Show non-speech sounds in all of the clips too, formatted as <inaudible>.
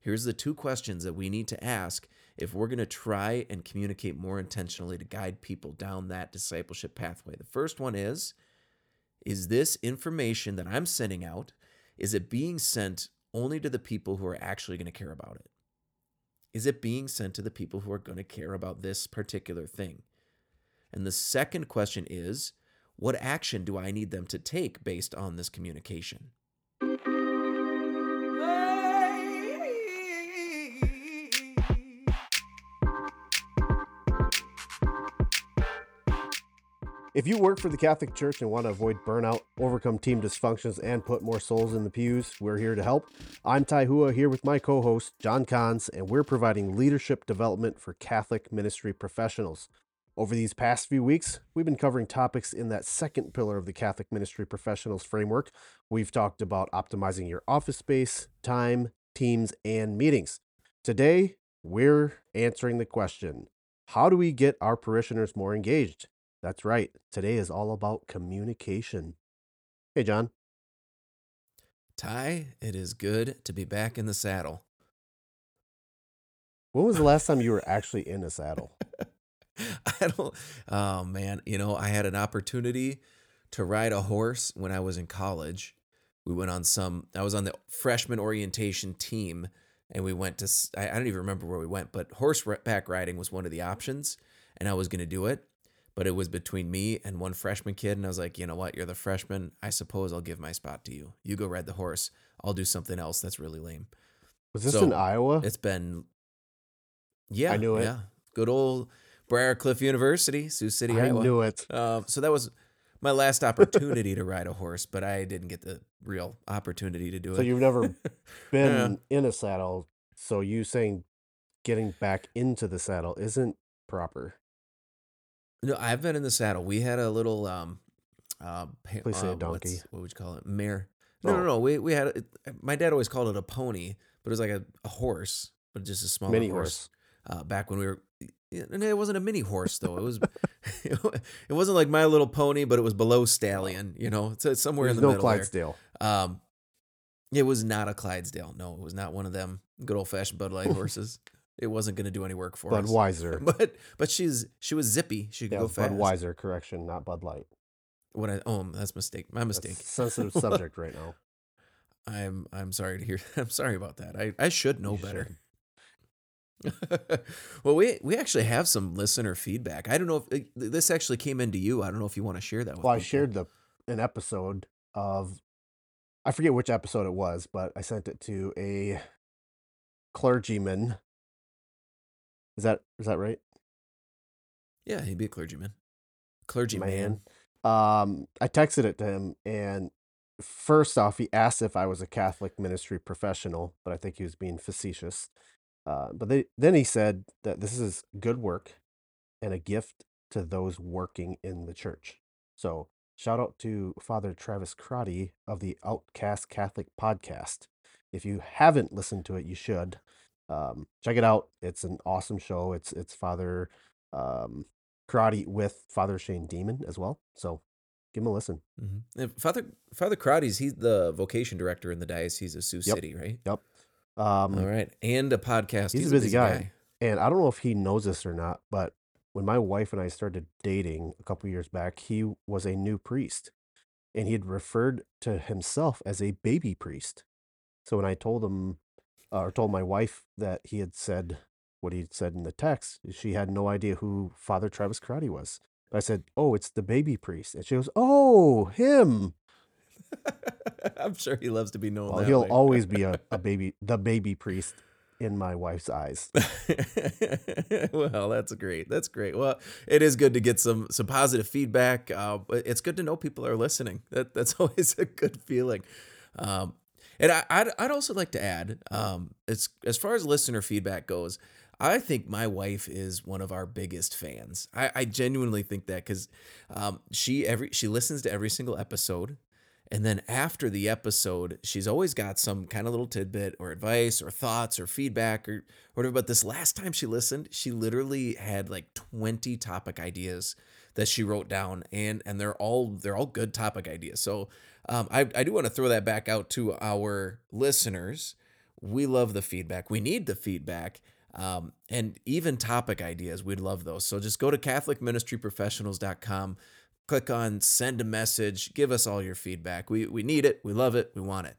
Here's the two questions that we need to ask if we're going to try and communicate more intentionally to guide people down that discipleship pathway. The first one is is this information that I'm sending out is it being sent only to the people who are actually going to care about it? Is it being sent to the people who are going to care about this particular thing? And the second question is what action do I need them to take based on this communication? If you work for the Catholic Church and want to avoid burnout, overcome team dysfunctions, and put more souls in the pews, we're here to help. I'm Thai Hua here with my co host, Jon Kahns, and we're providing leadership development for Catholic ministry professionals. Over these past few weeks, we've been covering topics in that second pillar of the Catholic ministry professionals framework. We've talked about optimizing your office space, time, teams, and meetings. Today, we're answering the question how do we get our parishioners more engaged? That's right. Today is all about communication. Hey, Jon. Thai, it is good to be back in the saddle. When was the last time you were actually in a saddle? <laughs> I don't, oh man, you know, I had an opportunity to ride a horse when I was in college. We went on some, I was on the freshman orientation team and we went to, I don't even remember where we went, but horseback riding was one of the options and I was going to do it but it was between me and one freshman kid. And I was like, you know what? You're the freshman. I suppose I'll give my spot to you. You go ride the horse. I'll do something else that's really lame. Was this so in Iowa? It's been, yeah. I knew it. Yeah. Good old Briar Cliff University, Sioux City, I Iowa. I knew it. Uh, so that was my last opportunity to ride a horse, but I didn't get the real opportunity to do so it. So you've never <laughs> been yeah. in a saddle. So you saying getting back into the saddle isn't proper. No, I've been in the saddle. We had a little um uh, Please say a donkey. What would you call it? Mare. No, oh. no, no. We we had it, my dad always called it a pony, but it was like a, a horse, but just a small mini horse. horse. Uh, back when we were, and it wasn't a mini horse though. It was, <laughs> it wasn't like My Little Pony, but it was below stallion. You know, it's, it's somewhere There's in the no middle. Clydesdale. There. Um, it was not a Clydesdale. No, it was not one of them good old fashioned Bud Light <laughs> horses it wasn't going to do any work for Budweiser. us. <laughs> But but she's she was zippy. She could yeah, go fast. Budweiser, correction, not Bud Light. What I oh that's mistake. My mistake. <laughs> sensitive subject right now. I'm I'm sorry to hear. <laughs> I'm sorry about that. I I should know you better. well, we we actually have some listener feedback. I don't know if this actually came into you. I don't know if you want to share that. well, I shared the an episode of I forget which episode it was, but I sent it to a clergyman is that is that right? Yeah, he'd be a clergyman. Clergyman. Man. Um, I texted it to him, and first off, he asked if I was a Catholic ministry professional, but I think he was being facetious. Uh, but they, then he said that this is good work and a gift to those working in the church. So shout out to Father Travis Crotty of the Outcast Catholic podcast. If you haven't listened to it, you should. Um, check it out. It's an awesome show. It's it's Father um, Crotty with Father Shane Demon as well. So give him a listen. Mm-hmm. Father Father Crotty's he's the vocation director in the diocese of Sioux yep. City, right? Yep. Um, All right, and a podcast. He's, he's a, busy, busy guy. guy. and I don't know if he knows this or not, but when my wife and I started dating a couple years back, he was a new priest, and he had referred to himself as a baby priest. So when I told him uh, or told my wife that he had said what he said in the text. She had no idea who Father Travis Crotty was. I said, "Oh, it's the baby priest," and she goes, "Oh, him." <laughs> I'm sure he loves to be known. Well, he'll way. always be a, a <laughs> baby, the baby priest in my wife's eyes. <laughs> well, that's great. That's great. Well, it is good to get some some positive feedback. Uh, it's good to know people are listening. That that's always a good feeling. Um, and I, I'd, I'd also like to add, um, as as far as listener feedback goes, I think my wife is one of our biggest fans. I, I genuinely think that because um, she every she listens to every single episode, and then after the episode, she's always got some kind of little tidbit or advice or thoughts or feedback or whatever. But this last time she listened, she literally had like twenty topic ideas that she wrote down, and and they're all they're all good topic ideas. So um, I, I do want to throw that back out to our listeners. We love the feedback. We need the feedback. Um, and even topic ideas, we'd love those. So just go to CatholicMinistryProfessionals.com, click on send a message, give us all your feedback. We, we need it, we love it, we want it.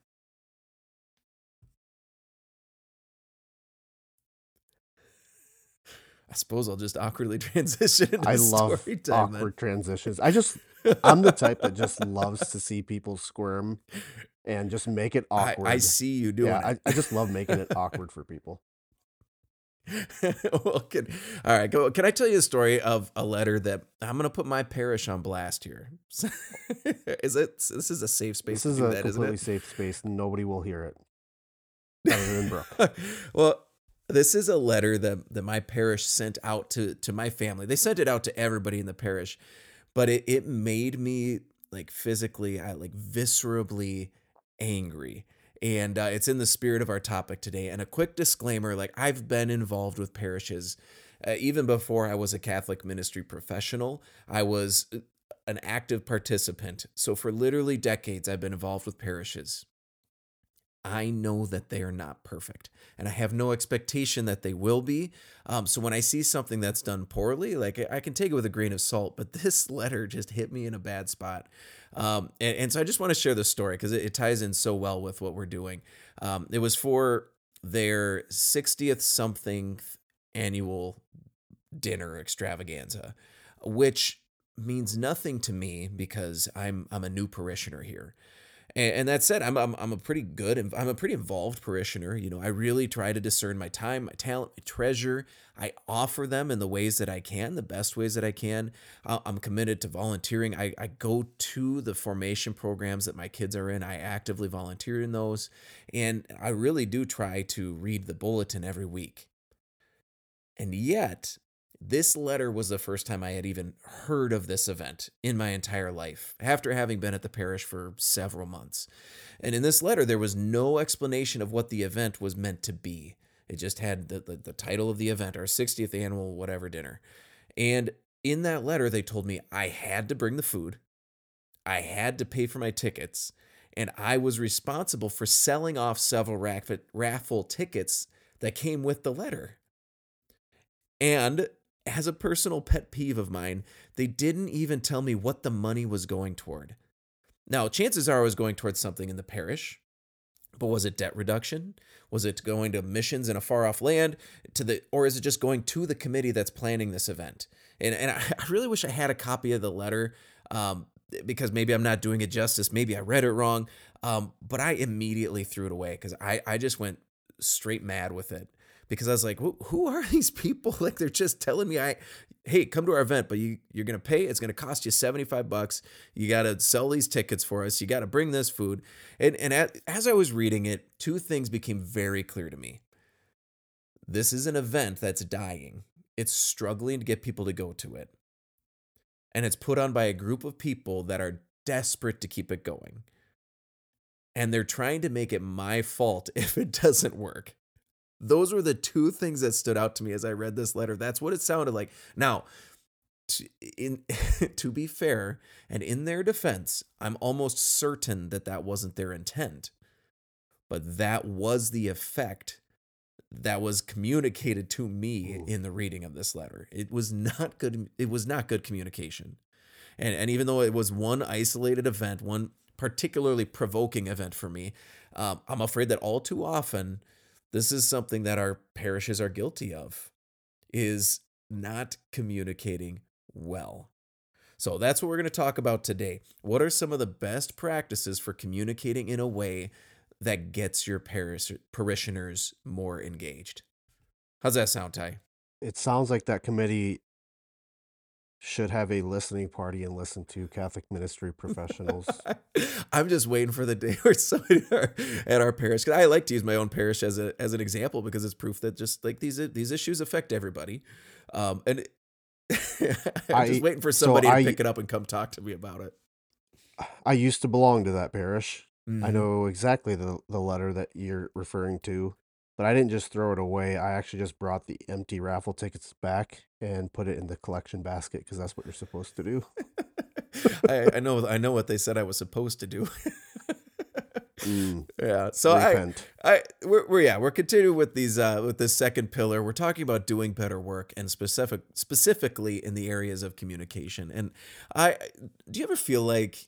I suppose I'll just awkwardly <laughs> transition. I love awkward then. transitions. I just, I'm the type that just loves to see people squirm and just make it awkward. I, I see you doing yeah, I, I, just love making it <laughs> awkward for people. well, can, all right. Go, can I tell you a story of a letter that I'm going to put my parish on blast here? <laughs> is it? This is a safe space. This is a that, completely safe space. Nobody will hear it. Other than Brooke. well, this is a letter that, that my parish sent out to, to my family. They sent it out to everybody in the parish, but it, it made me like physically, I like viscerally angry. And uh, it's in the spirit of our topic today. And a quick disclaimer like, I've been involved with parishes uh, even before I was a Catholic ministry professional. I was uh, an active participant. So, for literally decades, I've been involved with parishes. I know that they are not perfect, and I have no expectation that they will be. Um, so when I see something that's done poorly, like I can take it with a grain of salt, but <laughs> this letter just hit me in a bad spot. Um, and, and, so I just want to share this story because it, it, ties in so well with what we're doing. Um, it was for their 60th something annual dinner extravaganza, which means nothing to me because I'm I'm a new parishioner here. And, and that said, I'm, I'm I'm a pretty good I'm a pretty involved parishioner. You know, I really try to discern my time, my talent, my treasure. I offer them in the ways that I can, the best ways that I can. I'm committed to volunteering. I, I go to the formation programs that my kids are in. I actively volunteer in those, and I really do try to read the bulletin every week. And yet, this letter was the first time I had even heard of this event in my entire life, after having been at the parish for several months. And in this letter, there was no explanation of what the event was meant to be. It just had the, the, the title of the event, our 60th annual whatever dinner. And in that letter, they told me I had to bring the food, I had to pay for my tickets, and I was responsible for selling off several raffle tickets that came with the letter. And as a personal pet peeve of mine, they didn't even tell me what the money was going toward. Now, chances are I was going towards something in the parish, but was it debt reduction? Was it going to missions in a far off land to the or is it just going to the committee that's planning this event? And and I, <laughs> really wish I had a copy of the letter um, because maybe I'm not doing it justice. Maybe I read it wrong. Um, but I immediately threw it away because I, I just went straight mad with it because I was like, who are <laughs> these people? Like they're just telling me I hey, come to our event, but you you're to pay, it's to cost you 75 bucks. You got to sell these tickets for us. You got to bring this food. And and as I was reading it, two things became very clear to me. This is an event that's dying. It's struggling to get people to go to it. And it's put on by a group of people that are desperate to keep it going. And they're trying to make it my fault <laughs> if it doesn't work. Those were the two things that stood out to me as I read this letter. That's what it sounded like. Now, to, in <laughs> to be fair, and in their defense, I'm almost certain that that wasn't their intent. But that was the effect that was communicated to me in the reading of this letter. It was not good it was not good communication. And and even though it was one isolated event, one particularly provoking event for me, um, I'm afraid that all too often this is something that our parishes are guilty of is not communicating well. So that's what we're going to talk about today. What are some of the best practices for communicating in a way that gets your parish parishioners more engaged? How's that sound, Thai? It sounds like that committee should have a listening party and listen to Catholic ministry professionals. <laughs> I'm just waiting for the day <laughs> where somebody at our parish. Cause I like to use my own parish as a as an example because it's proof that just like these these issues affect everybody. Um, and <laughs> I'm I, just waiting for somebody so to I, pick it up and come talk to me about it. I used to belong to that parish. Mm-hmm. I know exactly the the letter that you're referring to. But I didn't just throw it away. I actually just brought the empty raffle tickets back and put it in the collection basket because that's what you're supposed to do. <laughs> I, I know I know what they said I was supposed to do. Mm, <laughs> yeah. So I. I, we're, we're yeah, we're continuing with these uh with this second pillar. We're talking about doing better work and specific specifically in the areas of communication. And I, do you ever feel like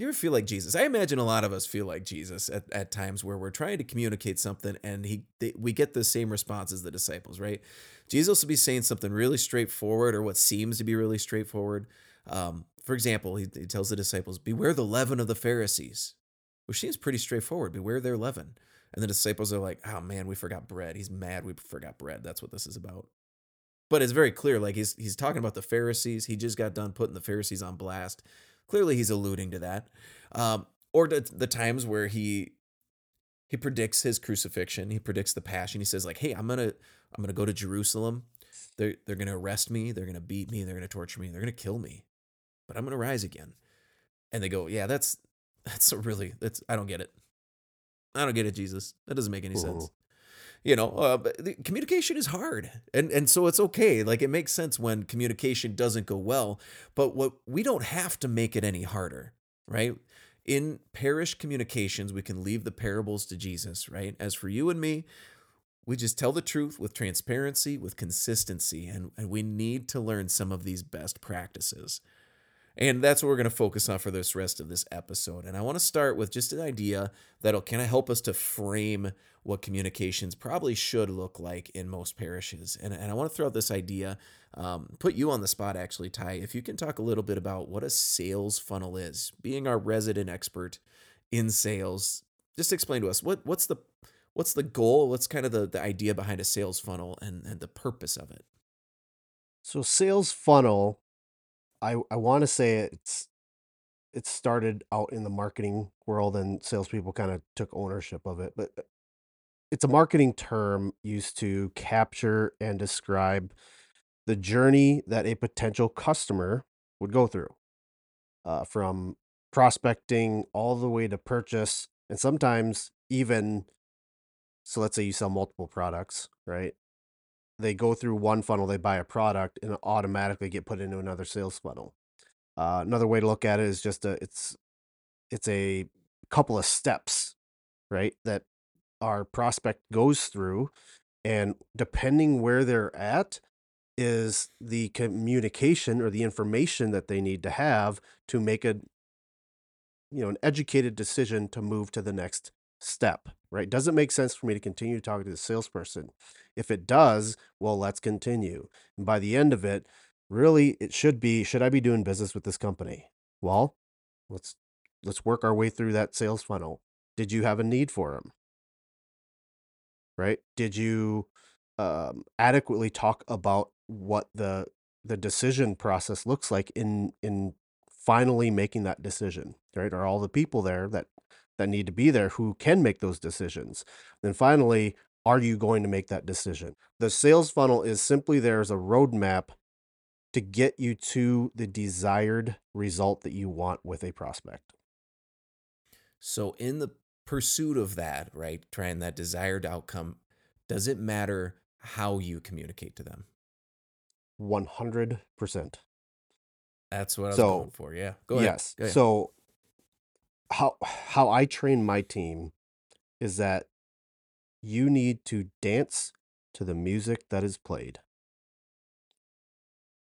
you ever feel like Jesus? I imagine a lot of us feel like Jesus at, at times where we're trying to communicate something and he they, we get the same response as the disciples, right? Jesus will be saying something really straightforward or what seems to be really straightforward. Um, for example, he, he tells the disciples, "Beware the leaven of the Pharisees," which seems pretty straightforward. Beware their leaven. And the disciples are like, "Oh man, we forgot bread." He's mad we forgot bread. That's what this is about. But it's very clear, like he's he's talking about the Pharisees. He just got done putting the Pharisees on blast. Clearly, he's alluding to that. Um, or the, the times where he he predicts his crucifixion. He predicts the passion. He says, like, "Hey, I'm gonna I'm gonna go to Jerusalem. They're they're gonna arrest me. They're gonna beat me. They're gonna torture me. They're gonna kill me, but I'm gonna rise again." And they go, "Yeah, that's <laughs> that's a really that's I don't get it. I don't get it, Jesus. That doesn't make any sense." You know, uh, communication is hard, and and so it's okay. Like it makes sense when communication doesn't go well, but what we don't have to make it any harder, right? In parish communications, we can leave the parables to Jesus, right? As for you and me, we just tell the truth with transparency, with consistency, and, and we need to learn some of these best practices. And that's what we're going to focus on for this rest of this episode. And I want to start with just an idea that'll kind of help us to frame what communications probably should look like in most parishes. And, and I want to throw out this idea, um, put you on the spot actually, Thai. If you can talk a little bit about what a sales funnel is, being our resident expert in sales, just explain to us what what's the what's the goal, what's kind of the, the idea behind a sales funnel and, and the purpose of it. So sales funnel, I I want to say it's it started out in the marketing world and salespeople kind of took ownership of it, but uh, it's a marketing term used to capture and describe the journey that a potential customer would go through, uh, from prospecting all the way to purchase, and sometimes even so. Let's say you sell multiple products, right? They go through one funnel, they buy a product, and automatically get put into another sales funnel. Uh, another way to look at it is just a it's it's a couple of steps, right? That our prospect goes through, and depending where they're at, is the communication or the information that they need to have to make a you know an educated decision to move to the next step right? Does it make sense for me to continue talking to the salesperson. If it does well let's continue. And by the end of it really it should be should i be doing business with this company? Well let's let's work our way through that sales funnel. Did you have a need for them right? Did you um, adequately talk about what the the decision process looks like in in finally making that decision right? Are all the people there that that need to be there who can make those decisions then finally are you going to make that decision the sales funnel is simply there as a roadmap to get you to the desired result that you want with a prospect So, in the pursuit of that, right, trying that desired outcome, does it matter how you communicate to them? 100% That's what I was So, going for. Yeah. Go ahead. yes Go ahead. so how how i train my team is that you need to dance to the music that is played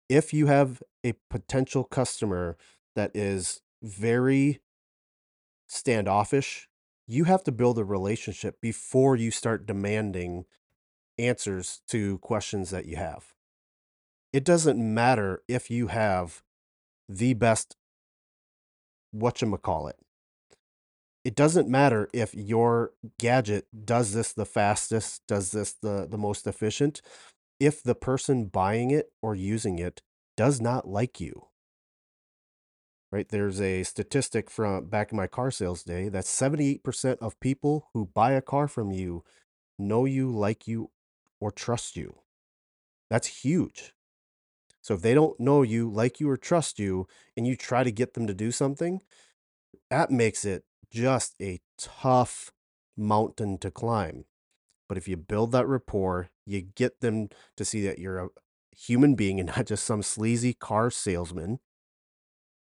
if you have a potential customer that is very standoffish, you have to build a relationship before you start demanding answers to questions that you have. It doesn't matter if you have the best whatchamacallit. It doesn't matter if your gadget does this the fastest, does this the, the most efficient, if the person buying it or using it does not like you. Right? There's a statistic from back in my car sales day that 78% of people who buy a car from you know you, like you, or trust you. That's huge. So if they don't know you, like you, or trust you, and you try to get them to do something, that makes it just a tough mountain to climb. But if you build that rapport, you get them to see that you're a human being and <laughs> not just some sleazy car salesman.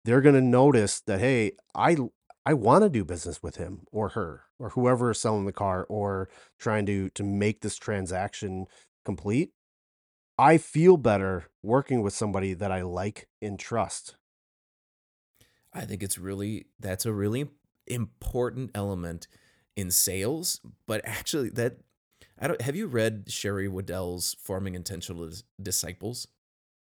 They're going to notice that hey, I I want to do business with him or her or whoever is selling the car or trying to to make this transaction complete. I feel better working with somebody that I like and trust. I think it's really that's a really important element in sales, but actually that I don't have you read Sherry Weddell's Forming Intentional Disciples?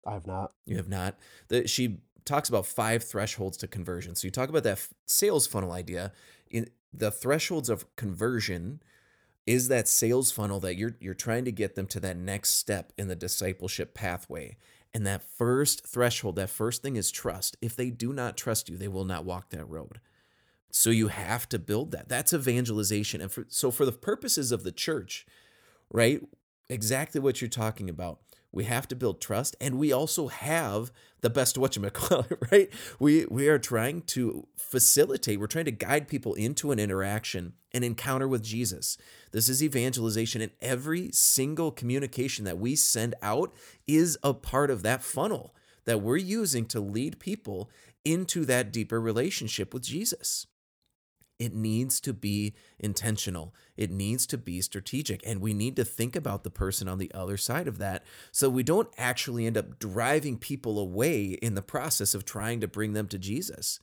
I have not. You have not. That she talks about five thresholds to conversion. So you talk about that sales funnel idea. In the thresholds of conversion is that sales funnel that you're you're trying to get them to that next step in the discipleship pathway. And that first threshold, that first thing is trust. If they do not trust you, they will not walk that road. So you have to build that. That's evangelization. And for, so for the purposes of the church, right? Exactly what you're talking about we have to build trust and we also have the best what you call whatchamacallit, <laughs> right? We we are trying to facilitate, we're trying to guide people into an interaction, an encounter with Jesus. This is evangelization, and every single communication that we send out is a part of that funnel that we're using to lead people into that deeper relationship with Jesus. It needs to be intentional. It needs to be strategic. And we need to think about the person on the other side of that so we don't actually end up driving people away in the process of trying to bring them to Jesus.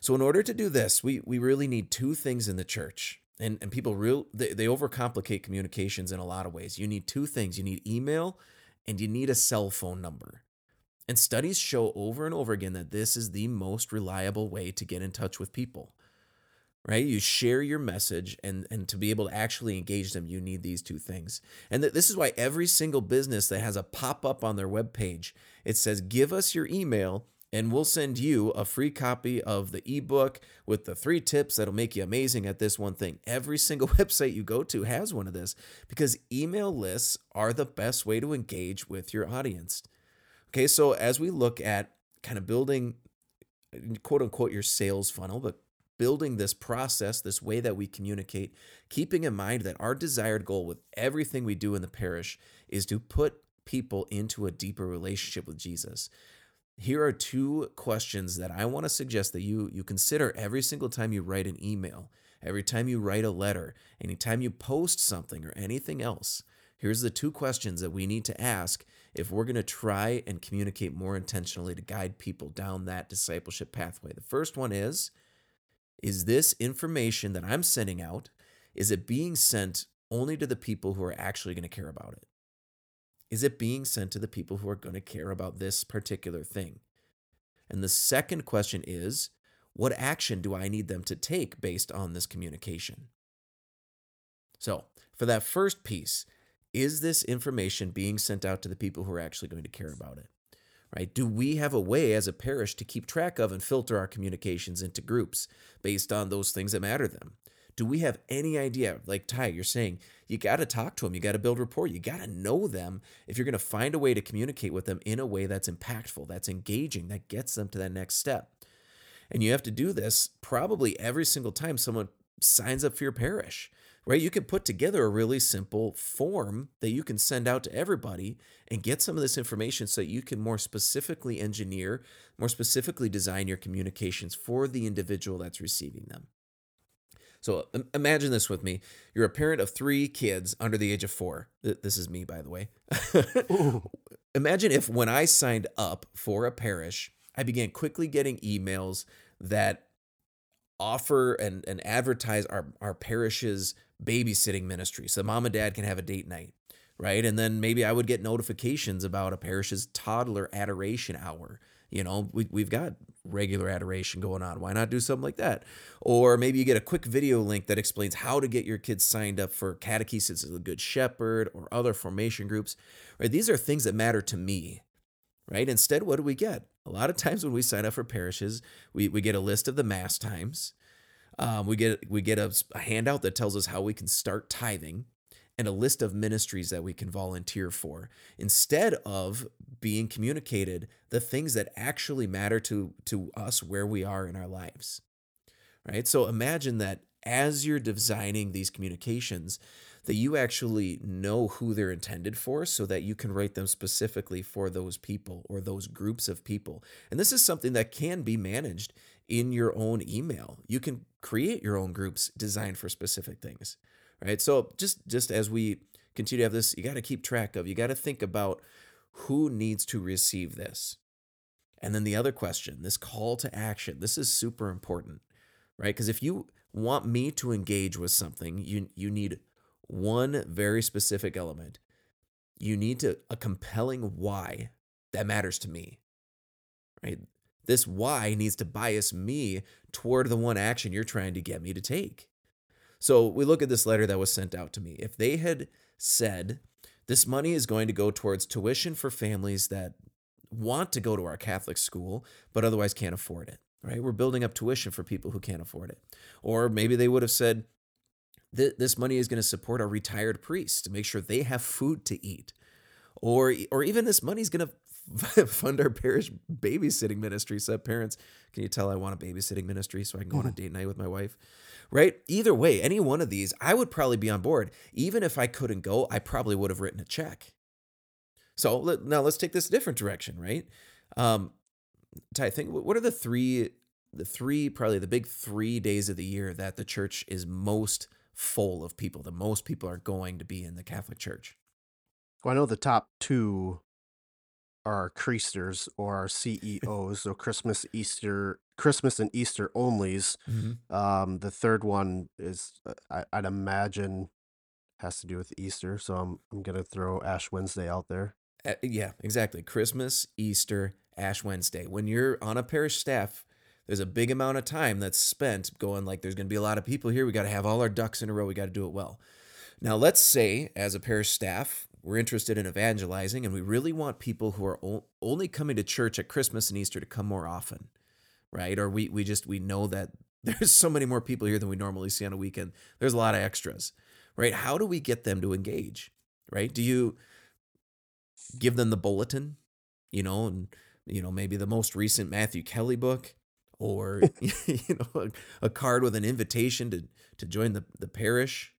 So, in order to do this, we, we really need two things in the church. And, and people real they, they overcomplicate communications in a lot of ways. You need two things. You need email and you need a cell phone number. And studies show over and over again that this is the most reliable way to get in touch with people right you share your message and and to be able to actually engage them you need these two things and th- this is why every single business that has a pop-up on their web page it says give us your email and we'll send you a free copy of the ebook with the three tips that'll make you amazing at this one thing. Every single <laughs> website you go to has one of this because email lists are the best way to engage with your audience. Okay, so as we look at kind of building quote unquote your sales funnel, but building this process, this way that we communicate, keeping in mind that our desired goal with everything we do in the parish is to put people into a deeper relationship with Jesus. Here are two questions that I want to suggest that you you consider every single time you write an email, every time you write a letter, anytime you post something or anything else. Here's the two questions that we need to ask if we're going to try and communicate more intentionally to guide people down that discipleship pathway. The first one is is this information that I'm sending out, is it being sent only to the people who are actually going to care about it? Is it being sent to the people who are going to care about this particular thing? And the second question is, what action do I need them to take based on this communication? So, for that first piece, is this information being sent out to the people who are actually going to care about it? Right? Do we have a way as a parish to keep track of and filter our communications into groups based on those things that matter to them? Do we have any idea? Like Thai, you're saying you got to talk to them, you got to build rapport, you got to know them if you're going to find a way to communicate with them in a way that's impactful, that's engaging, that gets them to that next step. And you have to do this probably every single time someone signs up for your parish right? You can put together a really simple form that you can send out to everybody and get some of this information so that you can more specifically engineer, more specifically design your communications for the individual that's receiving them. So imagine this with me. You're a parent of three kids under the age of four. This is me, by the way. <laughs> imagine if when I signed up for a parish, I began quickly getting emails that offer and, and advertise our, our parish's babysitting ministry so mom and dad can have a date night, right? And then maybe I would get notifications about a parish's toddler adoration hour. You know, we, we've got regular adoration going on. Why not do something like that? Or maybe you get a quick video link that explains how to get your kids signed up for catechesis of the Good Shepherd or other formation groups. Right? These are things that matter to me. Right? Instead, what do we get? A lot of times when we sign up for parishes, we, we get a list of the mass times. Um, we get we get a, a handout that tells us how we can start tithing and a list of ministries that we can volunteer for instead of being communicated the things that actually matter to to us where we are in our lives right so imagine that as you're designing these communications that you actually know who they're intended for so that you can write them specifically for those people or those groups of people. And this is something that can be managed in your own email. You can create your own groups designed for specific things, right? So just just as we continue to have this, you got to keep track of. You got to think about who needs to receive this. And then the other question, this call to action. This is super important, right? Because if you want me to engage with something, you you need one very specific element. You need to a compelling why that matters to me. Right? This why needs to bias me toward the one action you're trying to get me to take. So we look at this letter that was sent out to me. If they had said, this money is going to go towards tuition for families that want to go to our Catholic school, but otherwise can't afford it, right? We're building up tuition for people who can't afford it. Or maybe they would have said, this money is going to support our retired priests to make sure they have food to eat. Or, or even this money is going to <laughs> fund our parish babysitting ministry. So parents, can you tell I want a babysitting ministry so I can go on a mm-hmm. date night with my wife? Right? Either way, any one of these, I would probably be on board. Even if I couldn't go, I probably would have written a check. So let, now let's take this different direction, right? Um, Thai, think what are the three, the three probably the big three days of the year that the church is most full of people. The most people are going to be in the Catholic Church. Well, I know the top two our creasters or our CEOs, so Christmas, Easter, Christmas and Easter onlys. Mm-hmm. Um, the third one is, uh, I, I'd imagine, has to do with Easter. So I'm I'm gonna throw Ash Wednesday out there. Uh, yeah, exactly. Christmas, Easter, Ash Wednesday. When you're on a parish staff, there's a big amount of time that's spent going like, there's gonna be a lot of people here. We got to have all our ducks in a row. We got to do it well. Now, let's say, as a parish staff, we're interested in evangelizing, and we really want people who are o- only coming to church at Christmas and Easter to come more often, right? Or we we just we know that <laughs> there's so many more people here than we normally see on a weekend. There's a lot of extras, right? How do we get them to engage, right? Do you give them the bulletin, you know, and you know maybe the most recent Matthew Kelly book, or <laughs> you know a, a card with an invitation to to join the the parish?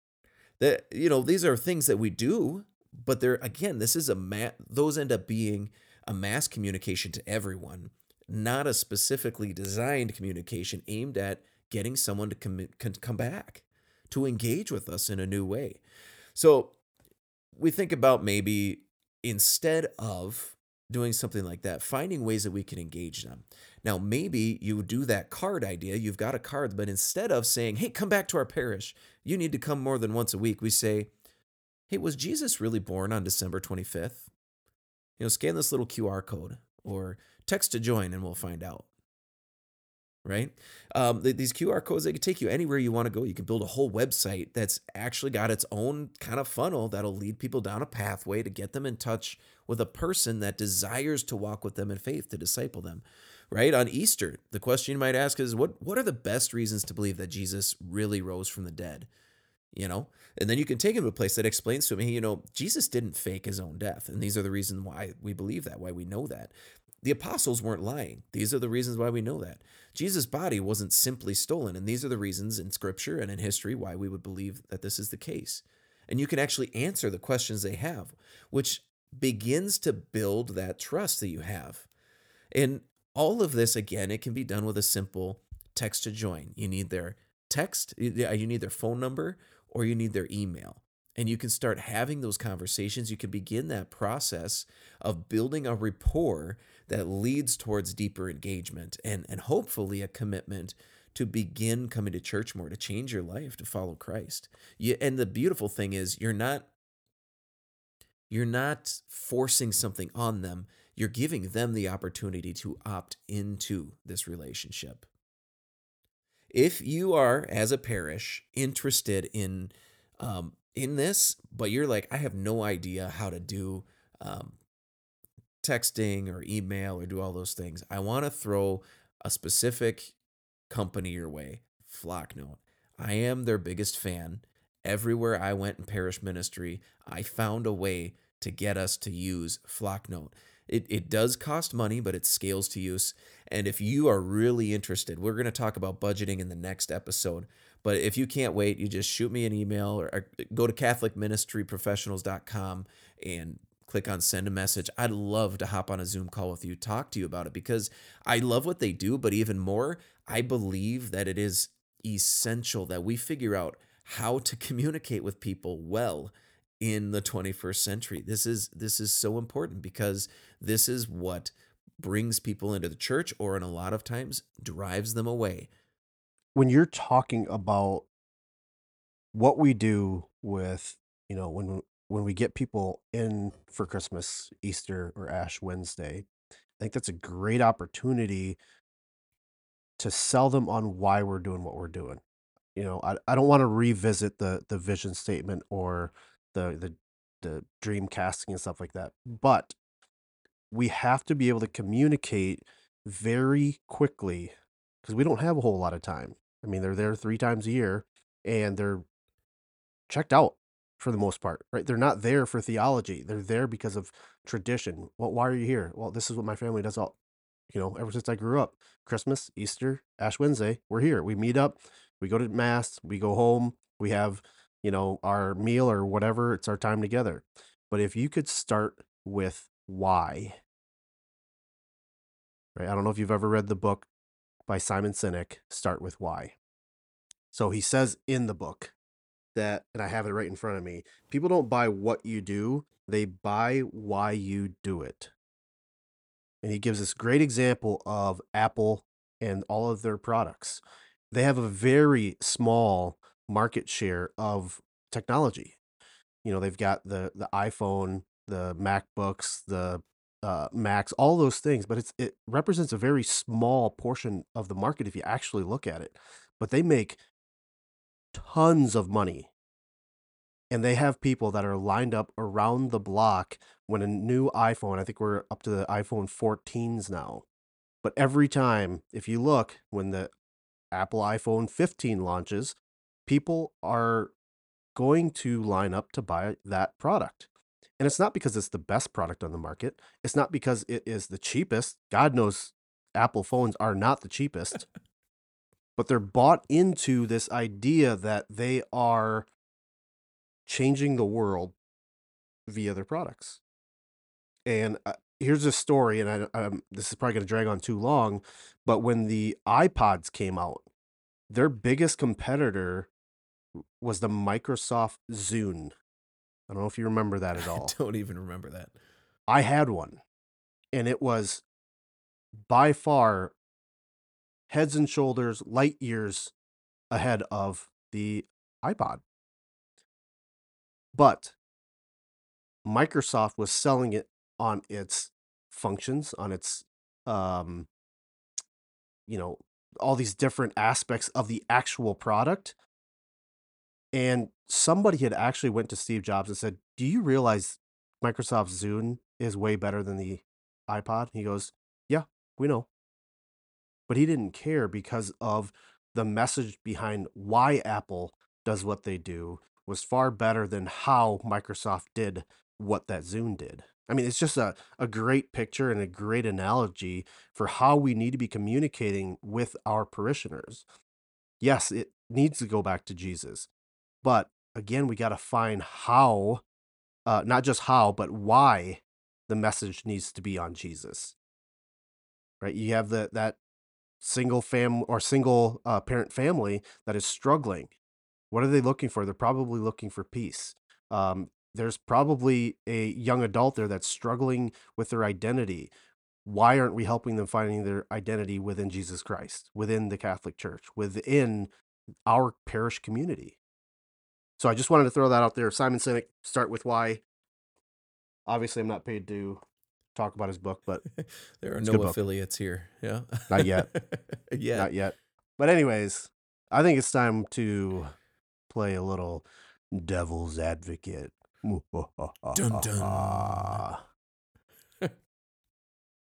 That you know these are things that we do but there again this is a ma- those end up being a mass communication to everyone not a specifically designed communication aimed at getting someone to come, come back to engage with us in a new way. So we think about maybe instead of doing something like that finding ways that we can engage them. Now maybe you do that card idea you've got a card but instead of saying hey come back to our parish you need to come more than once a week. We say hey, was Jesus really born on December 25th? You know, scan this little QR code or text to join and we'll find out. Right? Um, these QR codes, they can take you anywhere you want to go. You can build a whole website that's actually got its own kind of funnel that'll lead people down a pathway to get them in touch with a person that desires to walk with them in faith, to disciple them. Right? On Easter, the question you might ask is what, what are the best reasons to believe that Jesus really rose from the dead? You know? And then you can take him to a place that explains to him you know jesus didn't fake his own death. And these are the reasons why we believe that why we know that. The apostles weren't lying. These are the reasons why we know that. Jesus body wasn't simply stolen and these are the reasons in scripture and in history why we would believe that this is the case. And you can actually answer the questions they have which begins to build that trust that you have. And all of this again it can be done with a simple text to join. You need their text you need their phone number or you need their email. And you can start having those conversations. You can begin that process of building a rapport that leads towards deeper engagement and, and hopefully a commitment to begin coming to church more, to change your life, to follow Christ. You, and the beautiful thing is you're not you're not forcing something on them. You're giving them the opportunity to opt into this relationship. If you are, as a parish, interested in um, in this, but you're like, I have no idea how to do um, texting or email or do all those things. I want to throw a specific company your way, Flocknote. I am their biggest fan. Everywhere I went in parish ministry, I found a way to get us to use Flocknote. It, it does cost money, but it scales to use. And if you are really interested, we're going to talk about budgeting in the next episode. But if you can't wait, you just shoot me an email or, or go to CatholicMinistryProfessionals.com and click on send a message. I'd love to hop on a Zoom call with you, talk to you about it because I love what they do, but even more, I believe that it is essential that we figure out how to <laughs> communicate with people well in the 21st century. This is this is so important because this is what brings people into the church or in a lot of times drives them away. When you're talking about what we do with, you know, when when we get people in for Christmas, Easter, or Ash Wednesday, I think that's a great opportunity to sell them on why we're doing what we're doing. You know, I, I don't want to revisit the the vision statement or the the the dream casting and stuff like that. But we have to be able to communicate very quickly because we don't have a whole lot of time. I mean, they're there three times a year and they're checked out for the most part, right? They're not there for theology. They're there because of tradition. Well, why are you here? Well, this is what my family does all, you know, ever since I grew up. Christmas, Easter, Ash Wednesday, we're here. We meet up, we go to mass, we go home, we have, you know, our meal or whatever. It's our time together. But if you could start with why, right? I don't know if you've ever read the book by Simon Sinek, Start with Why. So he says in the book that, and I have it right in front of me people don't buy what you do, they buy why you do it. And he gives this great example of Apple and all of their products. They have a very small market share of technology. You know, they've got the the iPhone, the MacBooks, the uh, Macs, all those things, but it's it represents a very small portion of the market if you actually look at it. But they make tons of money. And they have people that are lined up around the block when a new iPhone, I think we're up to the iPhone 14s now. But every time, if you look, when the Apple iPhone 15 launches, people are going to line up to buy that product. And it's not because it's the best product on the market. It's not because it is the cheapest. God knows Apple phones are not the cheapest. <laughs> but they're bought into this idea that they are changing the world via their products. And uh, here's a story, and I, um, this is probably going to drag on too long, but when the iPods came out, their biggest competitor was the Microsoft Zune. I don't know if you remember that at <laughs> all. I don't even remember that. I had one, and it was by far heads and shoulders, light years ahead of the iPod. But Microsoft was selling it on its functions, on its, um, you know, all these different aspects of the actual product. And somebody had actually went to Steve Jobs and said, "Do you realize Microsoft Zune is way better than the iPod?" He goes, "Yeah, we know." But he didn't care because of the message behind why Apple does what they do was far better than how Microsoft did what that Zune did. I mean, it's just a, a great picture and a great analogy for how we need to be communicating with our parishioners. Yes, it needs to go back to Jesus. But again, we got to find how, uh, not just how, but why the message needs to be on Jesus. Right? You have the, that single fam or single uh, parent family that is struggling what are they looking for? They're probably looking for peace. Um, there's probably a young adult there that's struggling with their identity. Why aren't we helping them finding their identity within Jesus Christ, within the Catholic Church, within our parish community? So I just wanted to throw that out there. Simon Sinek, start with why. Obviously, I'm not paid to talk about his book, but <laughs> there are no affiliates here. Yeah, not yet. <laughs> yeah, not yet. But anyways, I think it's time to play a little devil's advocate. dun dun. <laughs>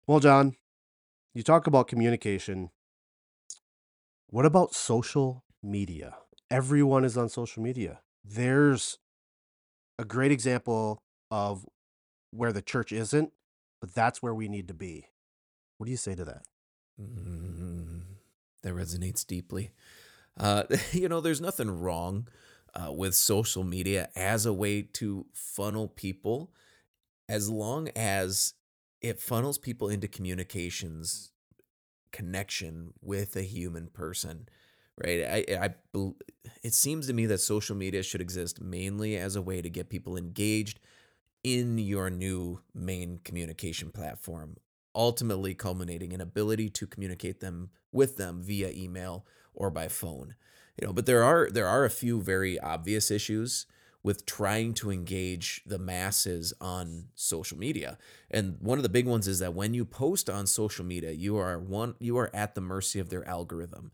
well, Jon, you talk about communication. What about social media? Everyone is on social media. There's a great example of where the church isn't, but that's where we need to be. What do you say to that? Mm, that resonates deeply. Uh, <laughs> you know, there's nothing wrong uh, with social media as a way to funnel people as long as it funnels people into communications connection with a human person right i i it seems to me that social media should exist mainly as a way to get people engaged in your new main communication platform ultimately culminating in ability to communicate them with them via email or by phone you know but there are there are a few very obvious issues with trying to engage the masses on social media. And one of the big ones is that when you post on social media, you are one you are at the mercy of their algorithm.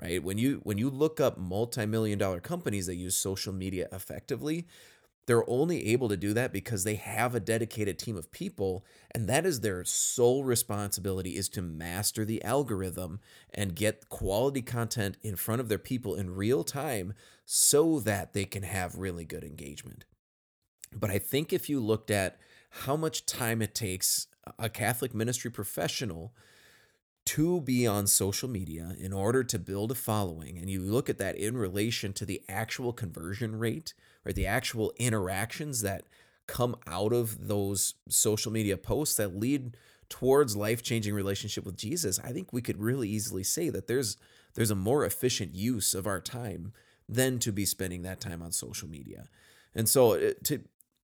Right? When you when you look up multi-million dollar companies that use social media effectively, they're only able to do that because they have a dedicated team of people and that is their sole responsibility is to master the algorithm and get quality content in front of their people in real time so that they can have really good engagement. But I think if you looked at how much time it takes a Catholic ministry professional to be on social media in order to build a following, and you look at that in relation to the actual conversion rate or the actual interactions that come out of those social media posts that lead towards life-changing relationship with Jesus, I think we could really easily say that there's there's a more efficient use of our time than to be spending that time on social media. And so uh, to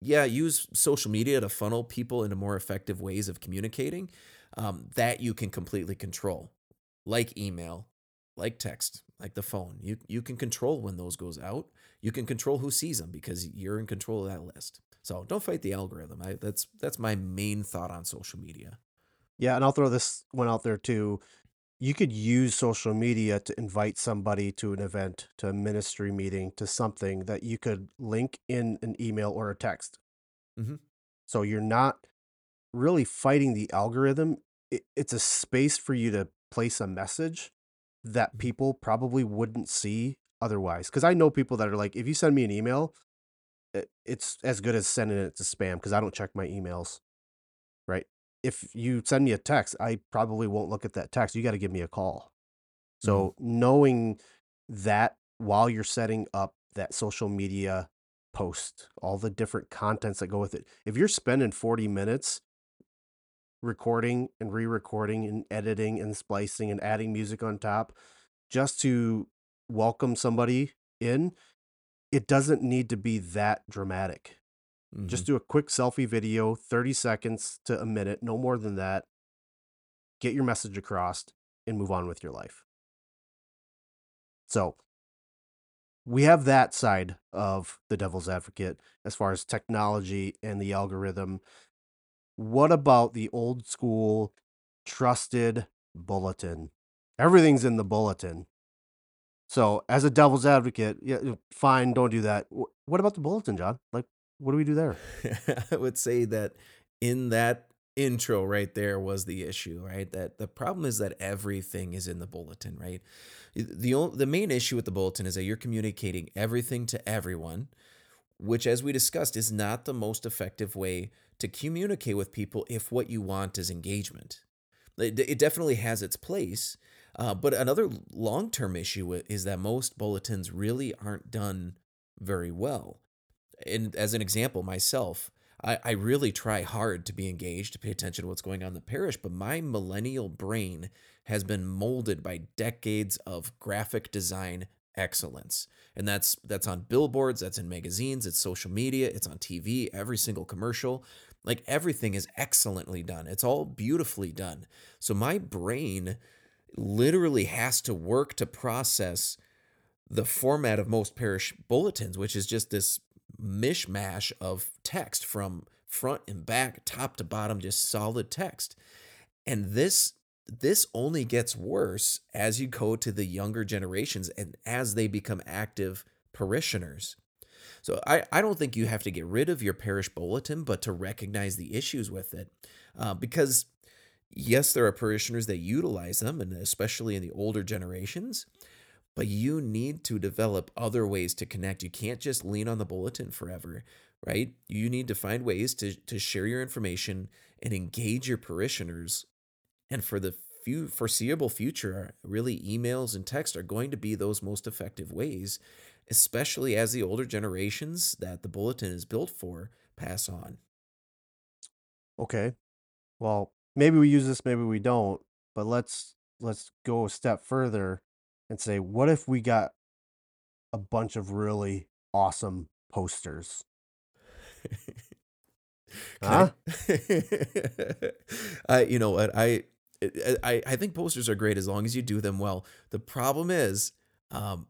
yeah, use social media to funnel people into more effective ways of communicating um, that you can completely control, like email, like text, like the phone. You you can control when those goes out. You can control who sees them because you're in control of that list. So don't fight the algorithm. I, that's that's my main thought on social media. Yeah, and I'll throw this one out there too. You could use social media to invite somebody to an event, to a ministry meeting, to something that you could link in an email or a text. hmm So you're not really fighting the algorithm. It, it's a space for you to place a message that Mhm. people probably wouldn't see otherwise. Because I know people that are like, if you send me an email, it, it's as good as sending it to spam because I don't check my emails, right? If you send me a text, I probably won't look at that text. You got to give me a call. Mhm. So knowing that while you're setting up that social media post, all the different contents that go with it, if you're spending 40 minutes recording and re-recording and editing and splicing and adding music on top just to welcome somebody in, it doesn't need to be that dramatic. Mhm. Just do a quick selfie video, 30 seconds to a minute, no more than that. Get your message across and move on with your life. So, we have that side of the devil's advocate as far as technology and the algorithm. What about the old school trusted bulletin? Everything's in the bulletin. So, as a devil's advocate, yeah, fine, don't do that. What about the bulletin, Jon? Like, what do we do there? <laughs> I would say that in that intro right there was the issue, right? That the problem is that everything is in the bulletin, right? The the main issue with the bulletin is that you're communicating everything to everyone, which as we discussed is not the most effective way to communicate with people if what you want is engagement. It, it definitely has its place, uh, but another long-term issue is that most bulletins really aren't done very well and as an example, myself, I, I really try hard to be engaged, to pay attention to what's going on in the parish, but my millennial brain has been molded by decades of graphic design excellence. And that's that's on billboards, that's in magazines, it's social media, it's on TV, every single commercial. Like everything is excellently done. It's all beautifully done. So my brain literally has to work to process the format of most parish bulletins, which is just this mishmash of text from front and back, top to bottom, just solid text. And this this only gets worse as you go to the younger generations and as they become active parishioners. So I, I don't think you have to get rid of your parish bulletin, but to recognize the issues with it. Uh, because yes, there are parishioners that utilize them, and especially in the older generations, but you need to develop other ways to connect. You can't just lean on the bulletin forever, right? You need to find ways to, to share your information and engage your parishioners. And for the few foreseeable future, really emails and text are going to be those most effective ways, especially as the older generations that the bulletin is built for pass on. Okay. Well, maybe we use this, maybe we don't, but let's let's go a step further and say what if we got a bunch of really awesome posters? <laughs> I, <laughs> I you know what I I I think posters are great as long as you do them well. The problem is, um,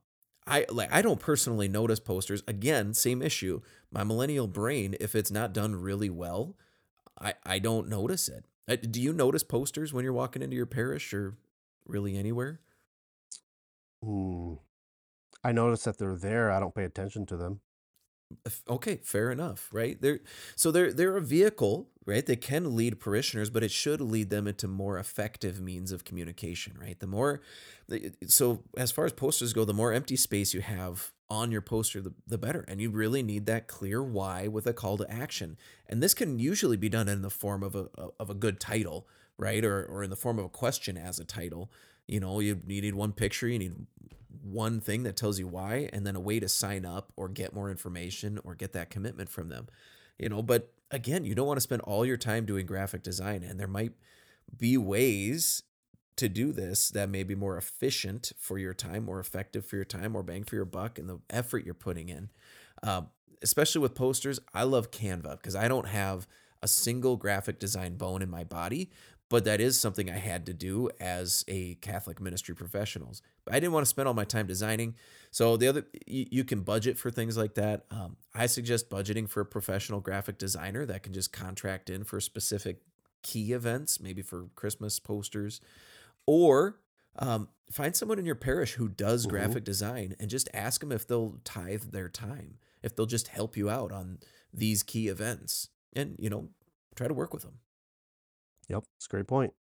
I like I don't personally notice posters. Again, same issue. My millennial brain, if it's not done really well, I I don't notice it. Uh, Do you notice posters when you're walking into your parish or really anywhere? Hmm. I notice that they're there. I don't pay attention to them. Okay, fair enough, right? They're so they're they're a vehicle, right? They can lead parishioners, but it should lead them into more effective means of communication, right? The more so as far as posters go, the more empty space you have on your poster, the, the better. And you really need that clear why with a call to action. And this can usually be done in the form of a of a good title, right? Or or in the form of a question as a title. You know, you, you need one picture, you need one thing that tells you why and then a way to sign up or get more information or get that commitment from them you know? But again you don't want to spend all your time doing graphic design and there might be ways to do this that may be more efficient for your time more effective for your time more bang for your buck and the effort you're putting in. Um, especially with posters i love canva because i don't have a single graphic design bone in my body but that is something I had to do as a Catholic ministry professionals. But I didn't want to spend all my time designing. So the other, you, you can budget for things like that. Um, I suggest budgeting for a professional graphic designer that can just contract in for specific key events, maybe for Christmas posters, or um, find someone in your parish who does hmm graphic design and just ask them if they'll tithe their time, if they'll just help you out on these key events, and you know, try to work with them. Yep, that's a great point.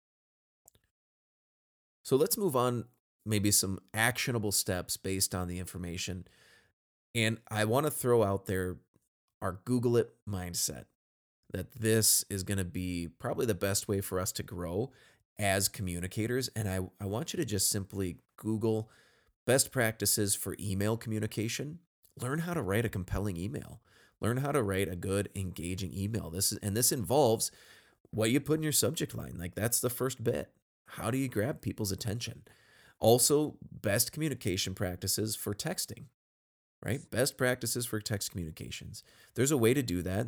So let's move on, maybe some actionable steps based on the information. And I want to throw out there our Google it mindset that this is going to be probably the best way for us to grow as communicators. And I, I want you to just simply Google best practices for email communication. Learn how to write a compelling email. Learn how to write a good, engaging email. This is and this involves what you put in your subject line. Like that's the first bit. How do you grab people's attention? Also, best communication practices for texting, right? Best practices for text communications. There's a way to do that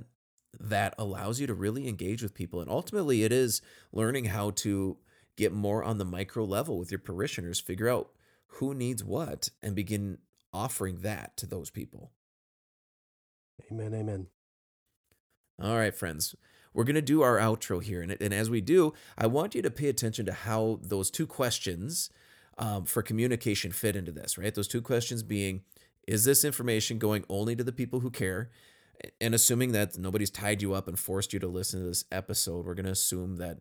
that allows you to really engage with people. And ultimately, it is learning how to get more on the micro level with your parishioners, figure out who needs what, and begin offering that to those people. Amen. Amen. All right, friends. We're going to do our outro here. And, and as we do, I want you to pay attention to how those two questions um, for communication fit into this, right? Those two questions being Is this information going only to the people who care? And assuming that nobody's tied you up and forced you to listen to this episode, we're going to assume that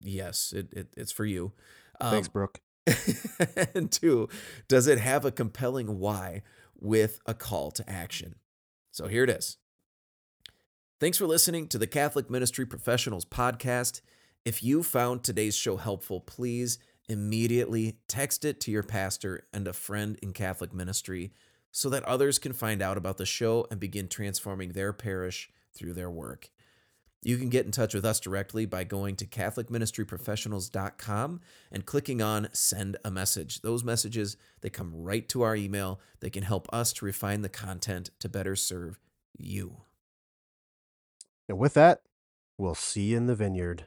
yes, it, it, it's for you. Thanks, Um, Brooke. <laughs> and two, does it have a compelling why with a call to action? So here it is. Thanks for listening to the Catholic Ministry Professionals podcast. If you found today's show helpful, please immediately text it to your pastor and a friend in Catholic ministry so that others can find out about the show and begin transforming their parish through their work. You can get in touch with us directly by going to catholicministryprofessionals.com and clicking on send a message. Those messages, they come right to our email. They can help us to refine the content to better serve you. And with that, we'll see you in the vineyard.